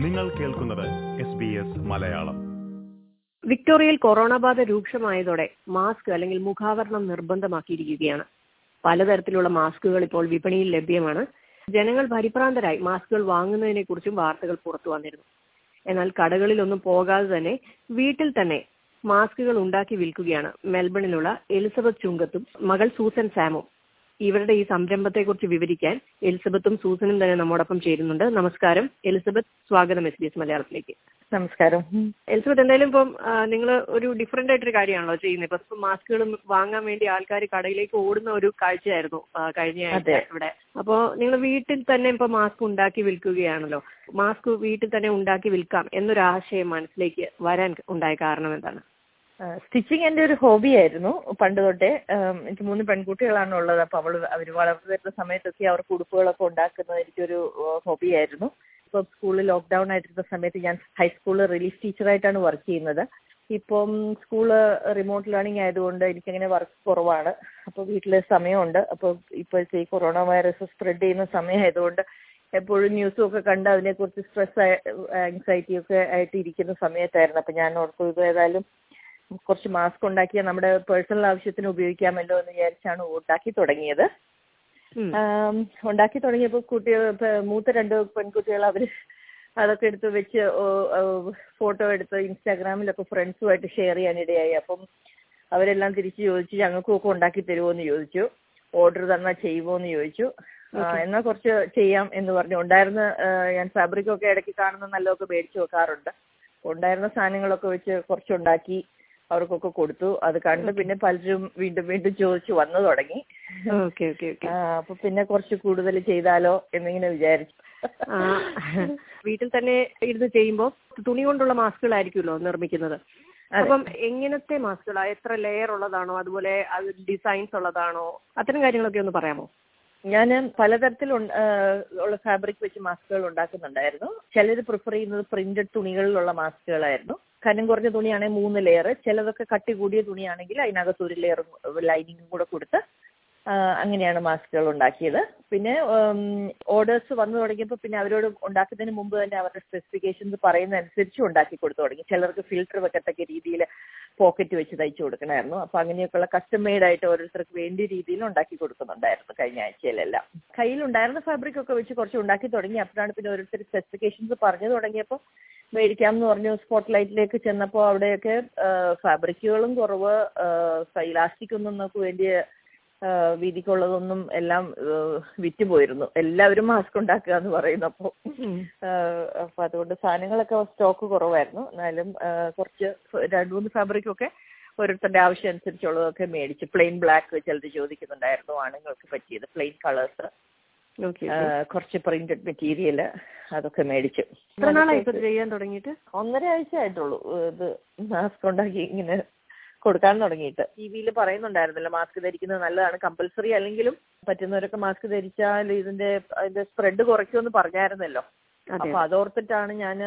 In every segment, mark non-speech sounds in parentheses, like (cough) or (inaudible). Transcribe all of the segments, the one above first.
നിങ്ങൾ കേൾക്കുന്നത് മലയാളം. വിക്ടോറിയയിൽ കൊറോണ ബാധ രൂക്ഷമായതോടെ മാസ്ക് അല്ലെങ്കിൽ മുഖാവരണം നിർബന്ധമാക്കിയിരിക്കുകയാണ്. പലതരത്തിലുള്ള മാസ്കുകൾ ഇപ്പോൾ വിപണിയിൽ ലഭ്യമാണ്. ജനങ്ങൾ പരിഭ്രാന്തരായി മാസ്കുകൾ വാങ്ങുന്നതിനെ കുറിച്ചും വാർത്തകൾ പുറത്തു വന്നിരുന്നു. എന്നാൽ കടകളിലൊന്നും പോകാതെ തന്നെ വീട്ടിൽ തന്നെ മാസ്കുകൾ ഉണ്ടാക്കി വിൽക്കുകയാണ് മെൽബണിലുള്ള എലിസബത്ത് ചുങ്കത്തും മകൾ സൂസൻ സാമും. ഇവരുടെ ഈ സംരംഭത്തെക്കുറിച്ച് വിവരിക്കാൻ എലിസബത്തും സൂസനും തന്നെ നമ്മോടൊപ്പം ചേരുന്നുണ്ട്. നമസ്കാരം. എലിസബത്ത് സ്വാഗതം എസ് ബി എസ് മലയാളത്തിലേക്ക്. നമസ്കാരം. എലിസബത്ത് എന്തായാലും ഇപ്പം നിങ്ങൾ ഒരു ഡിഫറെന്റ് ആയിട്ടൊരു കാര്യമാണല്ലോ ചെയ്യുന്നത്. ഇപ്പൊ ഇപ്പം മാസ്കുകൾ വാങ്ങാൻ വേണ്ടി ആൾക്കാർ കടയിലേക്ക് ഓടുന്ന ഒരു കാഴ്ചയായിരുന്നു കഴിഞ്ഞ ആഴ്ച ഇവിടെ. അപ്പോ നിങ്ങൾ വീട്ടിൽ തന്നെ ഇപ്പൊ മാസ്ക് ഉണ്ടാക്കി വിൽക്കുകയാണല്ലോ. മാസ്ക് വീട്ടിൽ തന്നെ ഉണ്ടാക്കി വിൽക്കാം എന്നൊരു ആശയം മനസ്സിലേക്ക് വരാൻ ഉണ്ടായ കാരണം എന്താണ്? സ്റ്റിച്ചിങ് എന്റെ ഒരു ഹോബി ആയിരുന്നു. പണ്ട് തൊട്ടേ എനിക്ക് മൂന്ന് പെൺകുട്ടികളാണ് ഉള്ളത്. അപ്പോൾ അവൾ അവർ വളർന്നു വരുന്ന സമയത്തൊക്കെ അവർക്ക് ഉടുപ്പുകളൊക്കെ ഉണ്ടാക്കുന്നത് എനിക്കൊരു ഹോബി ആയിരുന്നു. ഇപ്പൊ സ്കൂളിൽ ലോക്ക്ഡൗൺ ആയിട്ടിരുന്ന സമയത്ത് ഞാൻ ഹൈസ്കൂളിൽ റിലീഫ് ടീച്ചറായിട്ടാണ് വർക്ക് ചെയ്യുന്നത്. ഇപ്പം സ്കൂൾ റിമോട്ട് ലേണിംഗ് ആയതുകൊണ്ട് എനിക്കങ്ങനെ വർക്ക് കുറവാണ്. അപ്പോൾ വീട്ടിൽ സമയമുണ്ട്. അപ്പോൾ ഇപ്പോഴത്തെ ഈ കൊറോണ വൈറസ് സ്പ്രെഡ് ചെയ്യുന്ന സമയമായതുകൊണ്ട് എപ്പോഴും ന്യൂസും ഒക്കെ കണ്ട് അതിനെക്കുറിച്ച് സ്ട്രെസ് ആങ്സൈറ്റി ഒക്കെ ആയിട്ട് ഇരിക്കുന്ന സമയത്തായിരുന്നു. അപ്പം ഞാൻ ഓർത്തു ഇത് ഏതായാലും കുറച്ച് മാസ്ക് ഉണ്ടാക്കിയാൽ നമ്മുടെ പേഴ്സണൽ ആവശ്യത്തിന് ഉപയോഗിക്കാമല്ലോ എന്ന് വിചാരിച്ചാണ് ഉണ്ടാക്കി തുടങ്ങിയത്. ഉണ്ടാക്കി തുടങ്ങിയപ്പോൾ കുട്ടികൾ മൂത്ത രണ്ട് പെൺകുട്ടികൾ അവർ അതൊക്കെ എടുത്ത് വെച്ച് ഫോട്ടോ എടുത്ത് ഇൻസ്റ്റാഗ്രാമിലൊക്കെ ഫ്രണ്ട്സുമായിട്ട് ഷെയർ ചെയ്യാനിടയായി. അപ്പം അവരെല്ലാം തിരിച്ച് ചോദിച്ചു ഞങ്ങൾക്കും ഒക്കെ ഉണ്ടാക്കി തരുമോ? എന്ന് ചോദിച്ചു. ഓർഡർ തന്നാൽ ചെയ്യുമോ? എന്ന് ചോദിച്ചു. എന്നാൽ എന്നാ കുറച്ച് ചെയ്യാം എന്ന് പറഞ്ഞു. ഉണ്ടായിരുന്ന ഞാൻ ഫാബ്രിക് ഒക്കെ ഇടയ്ക്ക് കാണുന്ന നല്ലതൊക്കെ മേടിച്ചു വെക്കാറുണ്ട്. ഉണ്ടായിരുന്ന സാധനങ്ങളൊക്കെ വെച്ച് കുറച്ചുണ്ടാക്കി. അവർക്കൊക്കെ കൊടുത്തു. അത് കണ്ട് പിന്നെ പലരും വീണ്ടും വീണ്ടും ചോദിച്ചു വന്നു തുടങ്ങി. ഓക്കെ ഓക്കെ ഓക്കെ ആ, അപ്പൊ പിന്നെ കുറച്ച് കൂടുതൽ ചെയ്താലോ എന്നിങ്ങനെ വിചാരിച്ചു. വീട്ടിൽ തന്നെ ഇരുന്ന് ചെയ്യുമ്പോൾ തുണി കൊണ്ടുള്ള മാസ്കുകളായിരിക്കുമല്ലോ നിർമ്മിക്കുന്നത്. അപ്പം എങ്ങനത്തെ മാസ്കുകളാണ് എത്ര ലെയർ ഉള്ളതാണോ? അതുപോലെ അത് ഡിസൈൻസ് ഉള്ളതാണോ? അത്തരം കാര്യങ്ങളൊക്കെ ഒന്ന് പറയാമോ? ഞാൻ പലതരത്തിൽ ഉള്ള ഫാബ്രിക് വെച്ച് മാസ്കുകൾ ഉണ്ടാക്കുന്നുണ്ടായിരുന്നു. ചിലർ പ്രിഫർ ചെയ്യുന്നത് പ്രിന്റഡ് തുണികളിലുള്ള മാസ്കുകളായിരുന്നു കനം കുറഞ്ഞ തുണിയാണെങ്കിൽ മൂന്ന് ലെയർ ചിലതൊക്കെ കട്ടി കൂടിയ തുണിയാണെങ്കിൽ അതിനകത്ത് ഒരു ലെയർ ലൈനിങ്ങും കൂടെ കൊടുത്ത് അങ്ങനെയാണ് മാസ്കുകൾ ഉണ്ടാക്കിയത്. പിന്നെ ഓർഡേഴ്സ് വന്നു തുടങ്ങിയപ്പോൾ പിന്നെ അവരോട് ഉണ്ടാക്കുന്നതിന് മുമ്പ് തന്നെ അവരുടെ സ്പെസിഫിക്കേഷൻസ് പറയുന്ന അനുസരിച്ച് ഉണ്ടാക്കി കൊടുത്തു തുടങ്ങി. ചിലർക്ക് ഫിൽറ്റർ വെക്കത്തക്ക രീതിയിൽ പോക്കറ്റ് വെച്ച് തയ്ച്ചു കൊടുക്കണമായിരുന്നു. അപ്പൊ അങ്ങനെയൊക്കെയുള്ള കസ്റ്റം മെയ്ഡ് ആയിട്ട് ഓരോരുത്തർക്ക് വേണ്ടിയ രീതിയിൽ ഉണ്ടാക്കി കൊടുക്കുന്നുണ്ടായിരുന്നു കഴിഞ്ഞ ആഴ്ചയിലെല്ലാം. കയ്യിലുണ്ടായിരുന്ന ഫാബ്രിക് ഒക്കെ വെച്ച് കുറച്ച് ഉണ്ടാക്കി തുടങ്ങി. അപ്പോഴാണ് പിന്നെ ഓരോരുത്തർ സ്പെസിഫിക്കേഷൻസ് പറഞ്ഞു തുടങ്ങിയപ്പോൾ മേടിക്കാം എന്ന് പറഞ്ഞു സ്പോട്ട് ലൈറ്റിലേക്ക് ചെന്നപ്പോൾ അവിടെയൊക്കെ ഫാബ്രിക്കുകളും കുറവ് ഇലാസ്റ്റിക് ഒന്നും നമുക്ക് വേണ്ടിയ വീതിക്കുള്ളതൊന്നും എല്ലാം വിറ്റ് പോയിരുന്നു എല്ലാവരും മാസ്ക് ഉണ്ടാക്കുക എന്ന് പറയുന്നപ്പോൾ അപ്പൊ അതുകൊണ്ട് സാധനങ്ങളൊക്കെ സ്റ്റോക്ക് കുറവായിരുന്നു. എന്നാലും കുറച്ച് രണ്ട് മൂന്ന് ഫാബ്രിക്കൊക്കെ ഓരോരുത്തരുടെ ആവശ്യം അനുസരിച്ചുള്ളതൊക്കെ മേടിച്ച് പ്ലെയിൻ ബ്ലാക്ക് ചിലർ ചോദിക്കുന്നുണ്ടായിരുന്നു ആണുങ്ങൾക്ക് പറ്റിയത് പ്ലെയിൻ കളേഴ്സ് കുറച്ച് പ്രിന്റഡ് മെറ്റീരിയൽ അതൊക്കെ മേടിച്ചു. ചെയ്യാൻ തുടങ്ങിയിട്ട്? ഒന്നര ആഴ്ച ആയിട്ടുള്ളൂ ഇത് മാസ്ക് ഉണ്ടാക്കി ഇങ്ങനെ കൊടുക്കാൻ തുടങ്ങിയിട്ട്. ടി വിയിൽ പറയുന്നുണ്ടായിരുന്നല്ലോ മാസ്ക് ധരിക്കുന്നത് നല്ലതാണ് കമ്പൽസറി അല്ലെങ്കിലും പറ്റുന്നവരൊക്കെ മാസ്ക് ധരിച്ചാൽ ഇതിന്റെ അതിന്റെ സ്പ്രെഡ് കുറയ്ക്കുമെന്ന് പറഞ്ഞായിരുന്നല്ലോ. അപ്പൊ അതോർത്തിട്ടാണ് ഞാൻ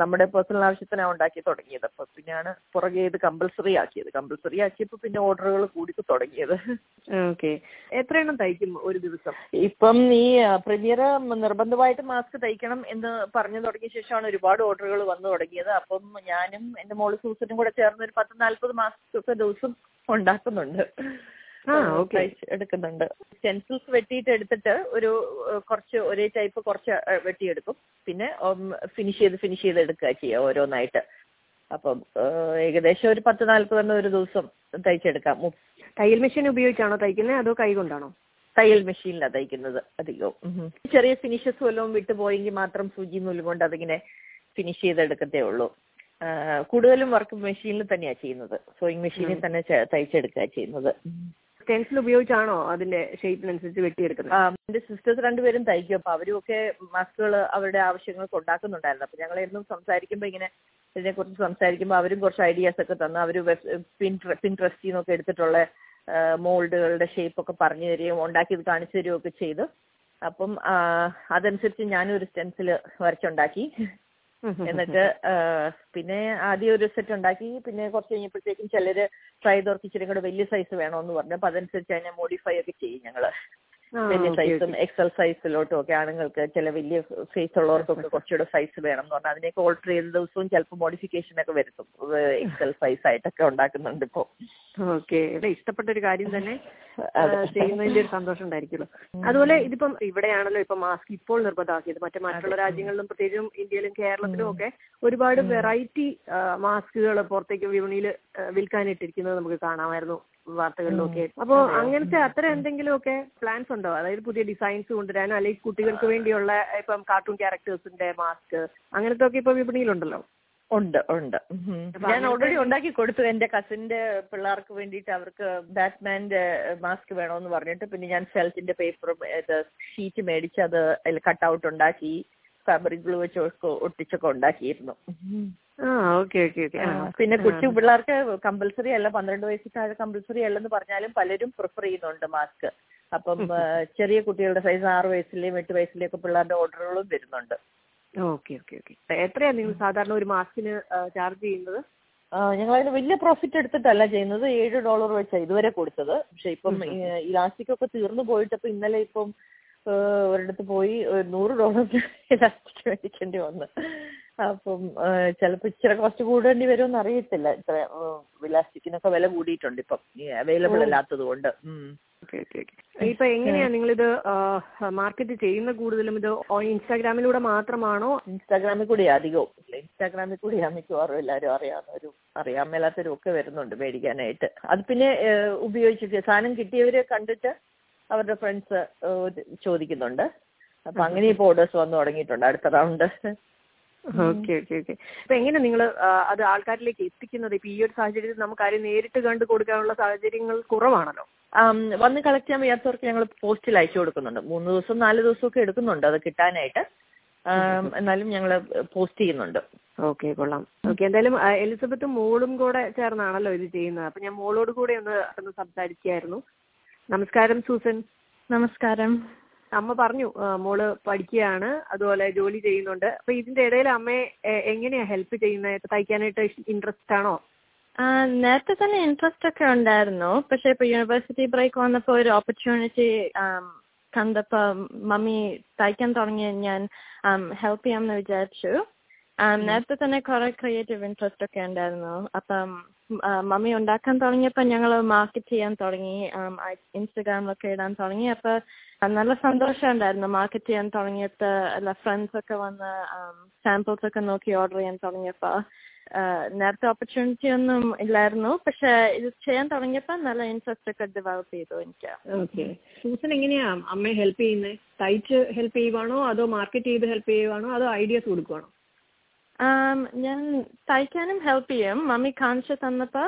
നമ്മുടെ പേഴ്സണൽ ആവശ്യത്തിനാണ് ഉണ്ടാക്കി തുടങ്ങിയത്. അപ്പൊ പിന്നെയാണ് പുറകെ ഇത് കമ്പൽസറി ആക്കിയത്. കമ്പൽസറി ആക്കിയപ്പോ പിന്നെ ഓർഡറുകൾ കൂടി തുടങ്ങിയത്. ഓക്കെ. എത്ര എണ്ണം തയ്ക്കും ഒരു ദിവസം? ഇപ്പം ഈ പ്രീമിയർ നിർബന്ധമായിട്ട് മാസ്ക് തയ്ക്കണം എന്ന് പറഞ്ഞു തുടങ്ങിയ ശേഷമാണ് ഒരുപാട് ഓർഡറുകൾ വന്നു തുടങ്ങിയത്. അപ്പം ഞാനും എന്റെ മോൾ സൂസനും കൂടെ ചേർന്ന് ഒരു പത്ത് നാല്പത് മാസ്ക് ദിവസം ഉണ്ടാക്കുന്നുണ്ട്. എടുക്കുന്നുണ്ട്. സ്റ്റെൻസിൽസ് വെട്ടിയിട്ട് എടുത്തിട്ട് ഒരു കുറച്ച് ഒരേ ടൈപ്പ് കുറച്ച് വെട്ടിയെടുക്കും. പിന്നെ ഫിനിഷ് ചെയ്ത് ഫിനിഷ് ചെയ്ത് എടുക്കുക ചെയ്യുക ഓരോന്നായിട്ട്. അപ്പം ഏകദേശം ഒരു പത്ത് നാല്പതെണ്ണം ഒരു ദിവസം തയ്ച്ചെടുക്കാം. തയ്യൽ മെഷീൻ ഉപയോഗിച്ചാണോ തയ്ക്കുന്നത് അതോ കൈകൊണ്ടാണോ തയ്യൽ മെഷീനിലാണ് തയ്ക്കുന്നത് അധികവും. ചെറിയ ഫിനിഷസ് വല്ലതും വിട്ടുപോയെങ്കിൽ മാത്രം സൂചി നൂൽ കൊണ്ട് അതിങ്ങനെ ഫിനിഷ് ചെയ്തെടുക്കത്തേ ഉള്ളൂ. കൂടുതലും വർക്ക് മെഷീനിൽ തന്നെയാണ് ചെയ്യുന്നത്. സോയിങ് മെഷീനിൽ തന്നെ തയ്ച്ചെടുക്കുക ചെയ്യുന്നത്. സ്റ്റെൻസിൽ ഉപയോഗിച്ചാണോ അതിന്റെ ഷേപ്പിനനുസരിച്ച് വെട്ടിയെടുക്കുന്നത്? എന്റെ സിസ്റ്റേഴ്സ് രണ്ടുപേരും തയ്ക്കും. അപ്പൊ അവരും ഒക്കെ മാസ്കുകൾ അവരുടെ ആവശ്യങ്ങൾക്ക് ഉണ്ടാക്കുന്നുണ്ടായിരുന്നു. അപ്പൊ ഞങ്ങൾ എന്നും സംസാരിക്കുമ്പോൾ ഇങ്ങനെ ഇതിനെക്കുറിച്ച് സംസാരിക്കുമ്പോൾ അവരും കുറച്ച് ഐഡിയാസ് ഒക്കെ തന്നു. അവർ പിൻ പിൻട്രസ്റ്റിൽ നിന്നൊക്കെ എടുത്തിട്ടുള്ള മോൾഡുകളുടെ ഷേപ്പ് ഒക്കെ പറഞ്ഞു തരികയും ഉണ്ടാക്കി കാണിച്ചു തരികയും ഒക്കെ ചെയ്തു. അപ്പം അതനുസരിച്ച് ഞാനും ഒരു സ്റ്റെൻസിൽ വരച്ചുണ്ടാക്കി. എന്നിട്ട് പിന്നെ ആദ്യം ഒരു സെറ്റ് ഉണ്ടാക്കി പിന്നെ കുറച്ച് കഴിഞ്ഞപ്പോഴത്തേക്കും ചിലര് ട്രൈ ചെയ്തവർക്ക് ഇച്ചിരി കൂടെ വലിയ സൈസ് വേണമെന്ന് പറഞ്ഞു. അപ്പൊ അതനുസരിച്ച് അതിനെ മോഡിഫൈ ഒക്കെ ചെയ്യും ഞങ്ങൾ. വലിയ സൈസും എക്സൽ സൈസിലോട്ടും ഒക്കെ ആണുങ്ങൾക്ക് ചില വലിയ ഫേസ് ഉള്ളവർക്കും കുറച്ചുകൂടെ സൈസ് വേണം എന്ന് പറഞ്ഞാൽ അതിനെയൊക്കെ ഓൾട്ടർ ചെയ്ത ദിവസവും ചിലപ്പോൾ മോഡിഫിക്കേഷൻ ഒക്കെ വരുത്തും. എക്സൽ സൈസ് ആയിട്ടൊക്കെ ഉണ്ടാക്കുന്നുണ്ട് ഇപ്പോ. ഓക്കെ ഇഷ്ടപ്പെട്ട ഒരു കാര്യം തന്നെ ചെയ്യുന്നതിന്റെ ഒരു സന്തോഷം ഉണ്ടായിരിക്കുമല്ലോ. അതുപോലെ ഇതിപ്പം ഇവിടെയാണല്ലോ ഇപ്പൊ മാസ്ക് ഇപ്പോൾ നിർബന്ധമാക്കിയത്. മറ്റു മറ്റുള്ള രാജ്യങ്ങളിലും പ്രത്യേകിച്ചും ഇന്ത്യയിലും കേരളത്തിലും ഒക്കെ ഒരുപാട് വെറൈറ്റി മാസ്കുകൾ പുറത്തേക്ക് വിപണിയിൽ വിൽക്കാനിട്ടിരിക്കുന്നത് നമുക്ക് കാണാമായിരുന്നു വാർത്തകളിലൊക്കെ. അപ്പോ അങ്ങനത്തെ അത്ര എന്തെങ്കിലും ഒക്കെ പ്ലാൻസ് ഉണ്ടോ? അതായത് പുതിയ ഡിസൈൻസ് കൊണ്ടുവരാനോ അല്ലെങ്കിൽ കുട്ടികൾക്ക് വേണ്ടിയുള്ള ഇപ്പം കാർട്ടൂൺ ക്യാരക്ടേഴ്സിന്റെ മാസ്ക് അങ്ങനത്തെ ഒക്കെ ഇപ്പൊ വിപണിയിലുണ്ടല്ലോ. ഉണ്ട് ഉണ്ട്. ഞാൻ ഓൾറെഡി ഉണ്ടാക്കി കൊടുത്തു. എന്റെ കസിന്റെ പിള്ളേർക്ക് വേണ്ടിയിട്ട് അവർക്ക് ബാറ്റ്മാന്റെ മാസ്ക് വേണമെന്ന് പറഞ്ഞിട്ട് പിന്നെ ഞാൻ ഫെൽറ്റിന്റെ പേപ്പറും ഷീറ്റ് മേടിച്ച് അത് അതിൽ കട്ടൗട്ട് ഉണ്ടാക്കി ഫാബ്രിക് ഗ്ലൂ വെച്ച് ഒട്ടിച്ചൊക്കെ ഉണ്ടാക്കിയിരുന്നു. പിന്നെ കൊച്ചു പിള്ളേർക്ക് കമ്പൽസറി അല്ല പന്ത്രണ്ട് വയസ്സിൽ താഴെ കമ്പൽസറി അല്ലെന്ന് പറഞ്ഞാലും പലരും പ്രിഫർ ചെയ്യുന്നുണ്ട് മാസ്ക് അപ്പം (laughs) ചെറിയ കുട്ടികളുടെ സൈസ് ആറ് വയസ്സിലെയും എട്ട് വയസ്സിലെയും ഒക്കെ പിള്ളേരുടെ ഓർഡറുകളും വരുന്നുണ്ട്. Okay okay okay. എത്രയാണ് നിങ്ങൾ സാധാരണ ഒരു മാസത്തിന് ചാർജ് ചെയ്യുന്നത്? ഞങ്ങൾ അതിന് വലിയ പ്രോഫിറ്റ് എടുത്തിട്ടല്ല ചെയ്യുന്നത്. ഏഴ് ഡോളർ വെച്ചാണ് ഇതുവരെ കൊടുത്തത്. പക്ഷെ ഇപ്പം ഇലാസ്റ്റിക് ഒക്കെ തീർന്നു പോയിട്ട് ഇപ്പൊ ഇന്നലെ ഇപ്പം ഒരിടത്ത് പോയി നൂറ് ഡോളർ ഇലാസ്റ്റിക് മേടിക്കേണ്ടി വന്ന്. അപ്പം ചിലപ്പോൾ ഇച്ചിരി കോസ്റ്റ് കൂടേണ്ടി വരുമെന്ന് അറിയത്തില്ല. ഇത്ര ഇലാസ്റ്റിക്കിനൊക്കെ വില കൂടിയിട്ടുണ്ട് ഇപ്പം. അവൈലബിൾ അല്ലാത്തത് കൊണ്ട്. ഓക്കെ ഓക്കെ ഓക്കെ ഇപ്പൊ എങ്ങനെയാ നിങ്ങളിത് മാർക്കറ്റ് ചെയ്യുന്ന കൂടുതലും? ഇത് ഇൻസ്റ്റാഗ്രാമിലൂടെ മാത്രമാണോ? ഇൻസ്റ്റാഗ്രാമിൽ കൂടി അധികവും. ഇൻസ്റ്റാഗ്രാമിൽ കൂടിയാണ് മിക്കവാറും എല്ലാവരും അറിയാവുന്നവരും അറിയാൻ മേലാത്തവരും ഒക്കെ വരുന്നുണ്ട് മേടിക്കാനായിട്ട്. അത് പിന്നെ ഉപയോഗിച്ചിട്ട് സാധനം കിട്ടിയവരെ കണ്ടിട്ട് അവരുടെ ഫ്രണ്ട്സ് ചോദിക്കുന്നുണ്ട്. അപ്പൊ അങ്ങനെ ഇപ്പൊ ഓർഡേഴ്സ് വന്നു തുടങ്ങിയിട്ടുണ്ട് അടുത്ത റൗണ്ട്. Okay okay okay. അപ്പൊ എങ്ങനെ നിങ്ങൾ അത് ആൾക്കാരിലേക്ക് എത്തിക്കുന്നത്? ഇപ്പൊ ഈ ഒരു സാഹചര്യത്തിൽ നമുക്ക് ആരും നേരിട്ട് കണ്ടു കൊടുക്കാനുള്ള സാഹചര്യങ്ങൾ കുറവാണല്ലോ. വന്ന് കളക്ട് ചെയ്യാൻ വയ്യാത്തവർക്ക് ഞങ്ങൾ പോസ്റ്റിൽ അയച്ചു കൊടുക്കുന്നുണ്ട്. മൂന്ന് ദിവസം നാല് ദിവസമൊക്കെ എടുക്കുന്നുണ്ട് അത് കിട്ടാനായിട്ട്. എന്നാലും ഞങ്ങൾ പോസ്റ്റ് ചെയ്യുന്നുണ്ട്. ഓക്കെ കൊള്ളാം. ഓക്കെ എന്തായാലും എലിസബത്ത് മോളും കൂടെ ചേർന്നാണല്ലോ ഇത് ചെയ്യുന്നത്. അപ്പൊ ഞാൻ മോളോട് കൂടെ ഒന്ന് ഒന്ന് സംസാരിക്കായിരുന്നു. നമസ്കാരം സൂസൻ. നമസ്കാരം. അമ്മ പറഞ്ഞു മോൾ പഠിക്കുകയാണ് അതുപോലെ ജോലി ചെയ്യുന്നുണ്ട്. അപ്പൊ ഇതിന്റെ ഇടയിൽ അമ്മയെ എങ്ങനെയാ ഹെൽപ്പ് ചെയ്യുന്നത്? തയ്ക്കാനായിട്ട് ഇൻട്രസ്റ്റ് ആണോ? നേരത്തെ തന്നെ ഇൻട്രസ്റ്റ് ഒക്കെ ഉണ്ടായിരുന്നു. പക്ഷെ ഇപ്പൊ യൂണിവേഴ്സിറ്റി ബ്രേക്ക് വന്നപ്പോ ഒരു ഓപ്പർച്യൂണിറ്റി കണ്ടപ്പോ മമ്മി തയ്ക്കാൻ തുടങ്ങിയ ഞാൻ ഹെൽപ്പ് ചെയ്യാമെന്ന് വിചാരിച്ചു. നേരത്തെ തന്നെ കുറെ ക്രിയേറ്റീവ് ഇൻട്രസ്റ്റ് ഒക്കെ ഉണ്ടായിരുന്നു. അപ്പം മമ്മി ഉണ്ടാക്കാൻ തുടങ്ങിയപ്പോ ഞങ്ങൾ മാർക്കറ്റ് ചെയ്യാൻ തുടങ്ങി. ഇൻസ്റ്റഗ്രാമിലൊക്കെ ഇടാൻ തുടങ്ങി. അപ്പൊ നല്ല സന്തോഷം ഉണ്ടായിരുന്നു മാർക്കറ്റ് ചെയ്യാൻ തുടങ്ങിയപ്പോ. അല്ല ഫ്രണ്ട്സ് ഒക്കെ വന്ന് സാമ്പിൾസ് ഒക്കെ നോക്കി ഓർഡർ ചെയ്യാൻ തുടങ്ങിയപ്പോ. ആ, നേരത്തെ ഓപ്പർച്യൂണിറ്റി ഒന്നും ഇല്ലായിരുന്നു. പക്ഷെ ഇത് ചെയ്യാൻ തുടങ്ങിയപ്പോ നല്ല ഇൻട്രസ്റ്റ് ഒക്കെ ഡെവലപ്പ് ചെയ്തു എനിക്ക്. ഓക്കെ സൂസൻ എങ്ങനെയാ അമ്മയെ ഹെൽപ്പ് ചെയ്യുന്നത് തയ്ച്ച് ഹെൽപ്പ് ചെയ്യുവാണോ? അതോ മാർക്കറ്റ് ചെയ്ത് ഹെൽപ്പ് ചെയ്യുവാണോ? അതോ ഐഡിയാസ് കൊടുക്കുവാണോ? ഞാൻ തയ്ക്കാനും ഹെൽപ്പ് ചെയ്യും. മമ്മി കാണിച്ചു തന്നപ്പോ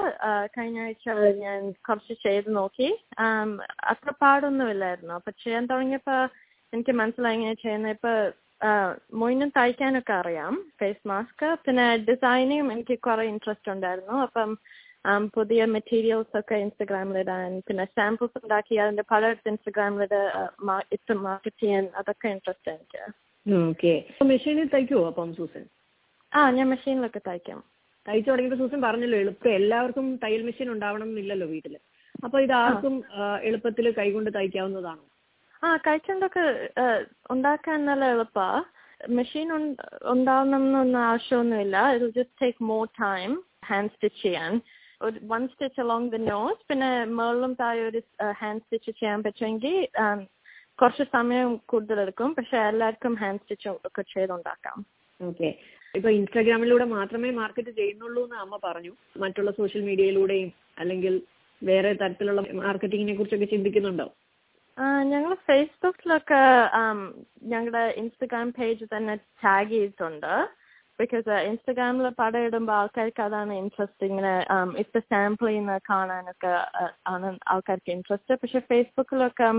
കഴിഞ്ഞ ആഴ്ച ഞാൻ കുറച്ച് ചെയ്ത് നോക്കി. അത്ര അത്ര പാടൊന്നുമില്ലായിരുന്നു. അപ്പൊ ചെയ്യാൻ തുടങ്ങിയപ്പോ എനിക്ക് മനസ്സിലായി ഇങ്ങനെ ചെയ്യുന്ന ഇപ്പൊ മൊയിനും തയ്ക്കാനൊക്കെ അറിയാം. ഫേസ് മാസ്ക് പിന്നെ ഡിസൈനിങ് എനിക്ക് കുറെ ഇൻട്രസ്റ്റ് ഉണ്ടായിരുന്നു. അപ്പം പുതിയ മെറ്റീരിയൽസ് ഒക്കെ ഇൻസ്റ്റഗ്രാമിലിടാൻ പിന്നെ സാമ്പിൾസ് ഉണ്ടാക്കി അതിന്റെ പല ഇൻസ്റ്റഗ്രാമിൽ ഇട്ട് മാർക്കറ്റ് ചെയ്യാൻ അതൊക്കെ ഇൻട്രസ്റ്റ് എനിക്ക്. ഓക്കെ മെഷീനിൽ തയ്ക്കുമോ അപ്പം സൂസൻ? ആ ഞാൻ മെഷീനിലൊക്കെ തയ്ക്കാം. തയ്ച്ചു തുടങ്ങിയപ്പോൾ സൂസൻ പറഞ്ഞല്ലോ എളുപ്പം എല്ലാവർക്കും തയ്യൽ മെഷീൻ ഉണ്ടാവണം എന്നില്ലല്ലോ വീട്ടിൽ. അപ്പൊ ഇത് ആർക്കും എളുപ്പത്തിൽ കൈകൊണ്ട് തയ്ക്കാവുന്നതാണോ? ആ കൈച്ചണ്ടൊക്കെ ഉണ്ടാക്കാൻ നല്ല എളുപ്പാ. മെഷീൻ ഉണ്ടാവണം എന്നൊന്നും ആവശ്യമൊന്നുമില്ല. ഇത് just take more time hand stitch ചെയ്യാൻ. ഒരു one stitch along the nose പിന്നെ മേളിലും താഴെ ഒരു ഹാൻഡ് സ്റ്റിച്ച് ചെയ്യാൻ പറ്റുമെങ്കിൽ കുറച്ച് സമയം കൂടുതലെടുക്കും. പക്ഷെ എല്ലാവർക്കും ഹാൻഡ് സ്റ്റിച്ച് ഒക്കെ ചെയ്തുണ്ടാക്കാം. ഓക്കെ. ഇപ്പൊ ഇൻസ്റ്റാഗ്രാമിലൂടെ മാത്രമേ മാർക്കറ്റ് ചെയ്യുന്നുള്ളൂ എന്ന് അമ്മ പറഞ്ഞു. മറ്റുള്ള സോഷ്യൽ മീഡിയയിലൂടെയും അല്ലെങ്കിൽ വേറെ തരത്തിലുള്ള മാർക്കറ്റിങ്ങിനെ കുറിച്ചൊക്കെ ചിന്തിക്കുന്നുണ്ടോ? ഞങ്ങൾ ഫേസ്ബുക്കിലൊക്കെ ഞങ്ങളുടെ ഇൻസ്റ്റഗ്രാം പേജ് തന്നെ ടാഗ് ചെയ്തിട്ടുണ്ട്. ബിക്കോസ് ഇൻസ്റ്റഗ്രാമിൽ പടം ഇടുമ്പോൾ ആൾക്കാർക്ക് അതാണ് ഇൻട്രസ്റ്റ്. ഇങ്ങനെ ഇപ്പം സാമ്പിൾ ചെയ്യുന്ന കാണാനൊക്കെ ആണ് ആൾക്കാർക്ക് ഇൻട്രസ്റ്റ്. പക്ഷെ ഫേസ്ബുക്കിലൊക്കെ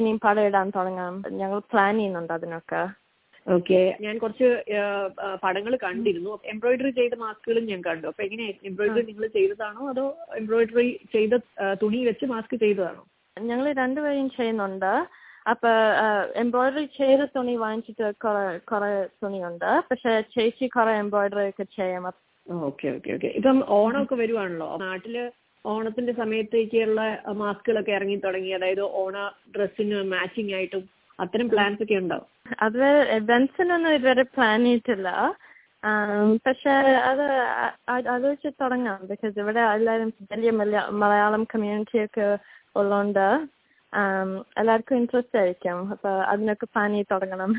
ഇനിയും പടം ഇടാൻ തുടങ്ങാം. ഞങ്ങൾ പ്ലാൻ ചെയ്യുന്നുണ്ട് അതിനൊക്കെ. ഓക്കെ. ഞാൻ കുറച്ച് പടങ്ങൾ കണ്ടിരുന്നു. എംബ്രോയിഡറി ചെയ്ത മാസ്കുകളും ഞാൻ കണ്ടു. അപ്പൊ എങ്ങനെ എംബ്രോയിഡറി നിങ്ങൾ ചെയ്തതാണോ? അതോ എംബ്രോയിഡറി ചെയ്ത തുണി വെച്ച് മാസ്ക് ചെയ്തതാണോ? ഞങ്ങൾ രണ്ടുപേരും ചെയ്യുന്നുണ്ട്. അപ്പൊ എംബ്രോയ്ഡറി ചെയ്ത തുണി വാങ്ങിച്ചിട്ട് കുറെ കുറെ തുണിയുണ്ട്. പക്ഷെ ചേച്ചി കുറെ എംബ്രോയിഡറി ഒക്കെ ചെയ്യാം ഓക്കെ ഓക്കെ ഓക്കെ. ഇപ്പം ഓണമൊക്കെ വരുവാണല്ലോ. നാട്ടിൽ ഓണത്തിന്റെ സമയത്തേക്കുള്ള മാസ്കുകളൊക്കെ ഇറങ്ങി തുടങ്ങി. അതായത് ഓണ ഡ്രസ്സിന് മാച്ചിങ് ആയിട്ടും അത്തരം പ്ലാൻസ് ഒക്കെ ഉണ്ടോ? അത് ബെൻസിനൊന്നും ഇതുവരെ പ്ലാൻ ചെയ്തിട്ടില്ല. പക്ഷെ അത് ആലോചിച്ച് അത് വെച്ച് തുടങ്ങാം. ബിക്കോസ് ഇവിടെ എല്ലാവരും വലിയ മലയാളം കമ്മ്യൂണിറ്റി ഒക്കെ ഉള്ളതുകൊണ്ട് എല്ലാവർക്കും ഇൻട്രസ്റ്റ് ആയിരിക്കും. അപ്പൊ അതിനൊക്കെ പ്ലാൻ ചെയ്ത് തുടങ്ങണം.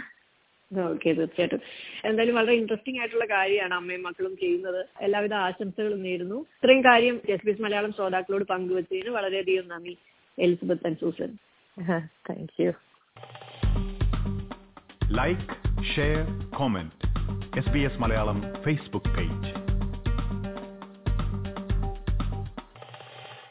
ഓക്കെ തീർച്ചയായിട്ടും. എന്തായാലും വളരെ ഇൻട്രസ്റ്റിംഗ് ആയിട്ടുള്ള കാര്യമാണ് അമ്മയും മക്കളും ചെയ്യുന്നത്. എല്ലാവിധ ആശംസകളും നേരുന്നു. ഇത്രയും കാര്യം എസ് ബി എസ് മലയാളം ശ്രോതാക്കളോട് പങ്കുവച്ചതിന് വളരെയധികം നന്ദി Elizabeth and Susan. Thank you like share comment S B S Malayalam Facebook page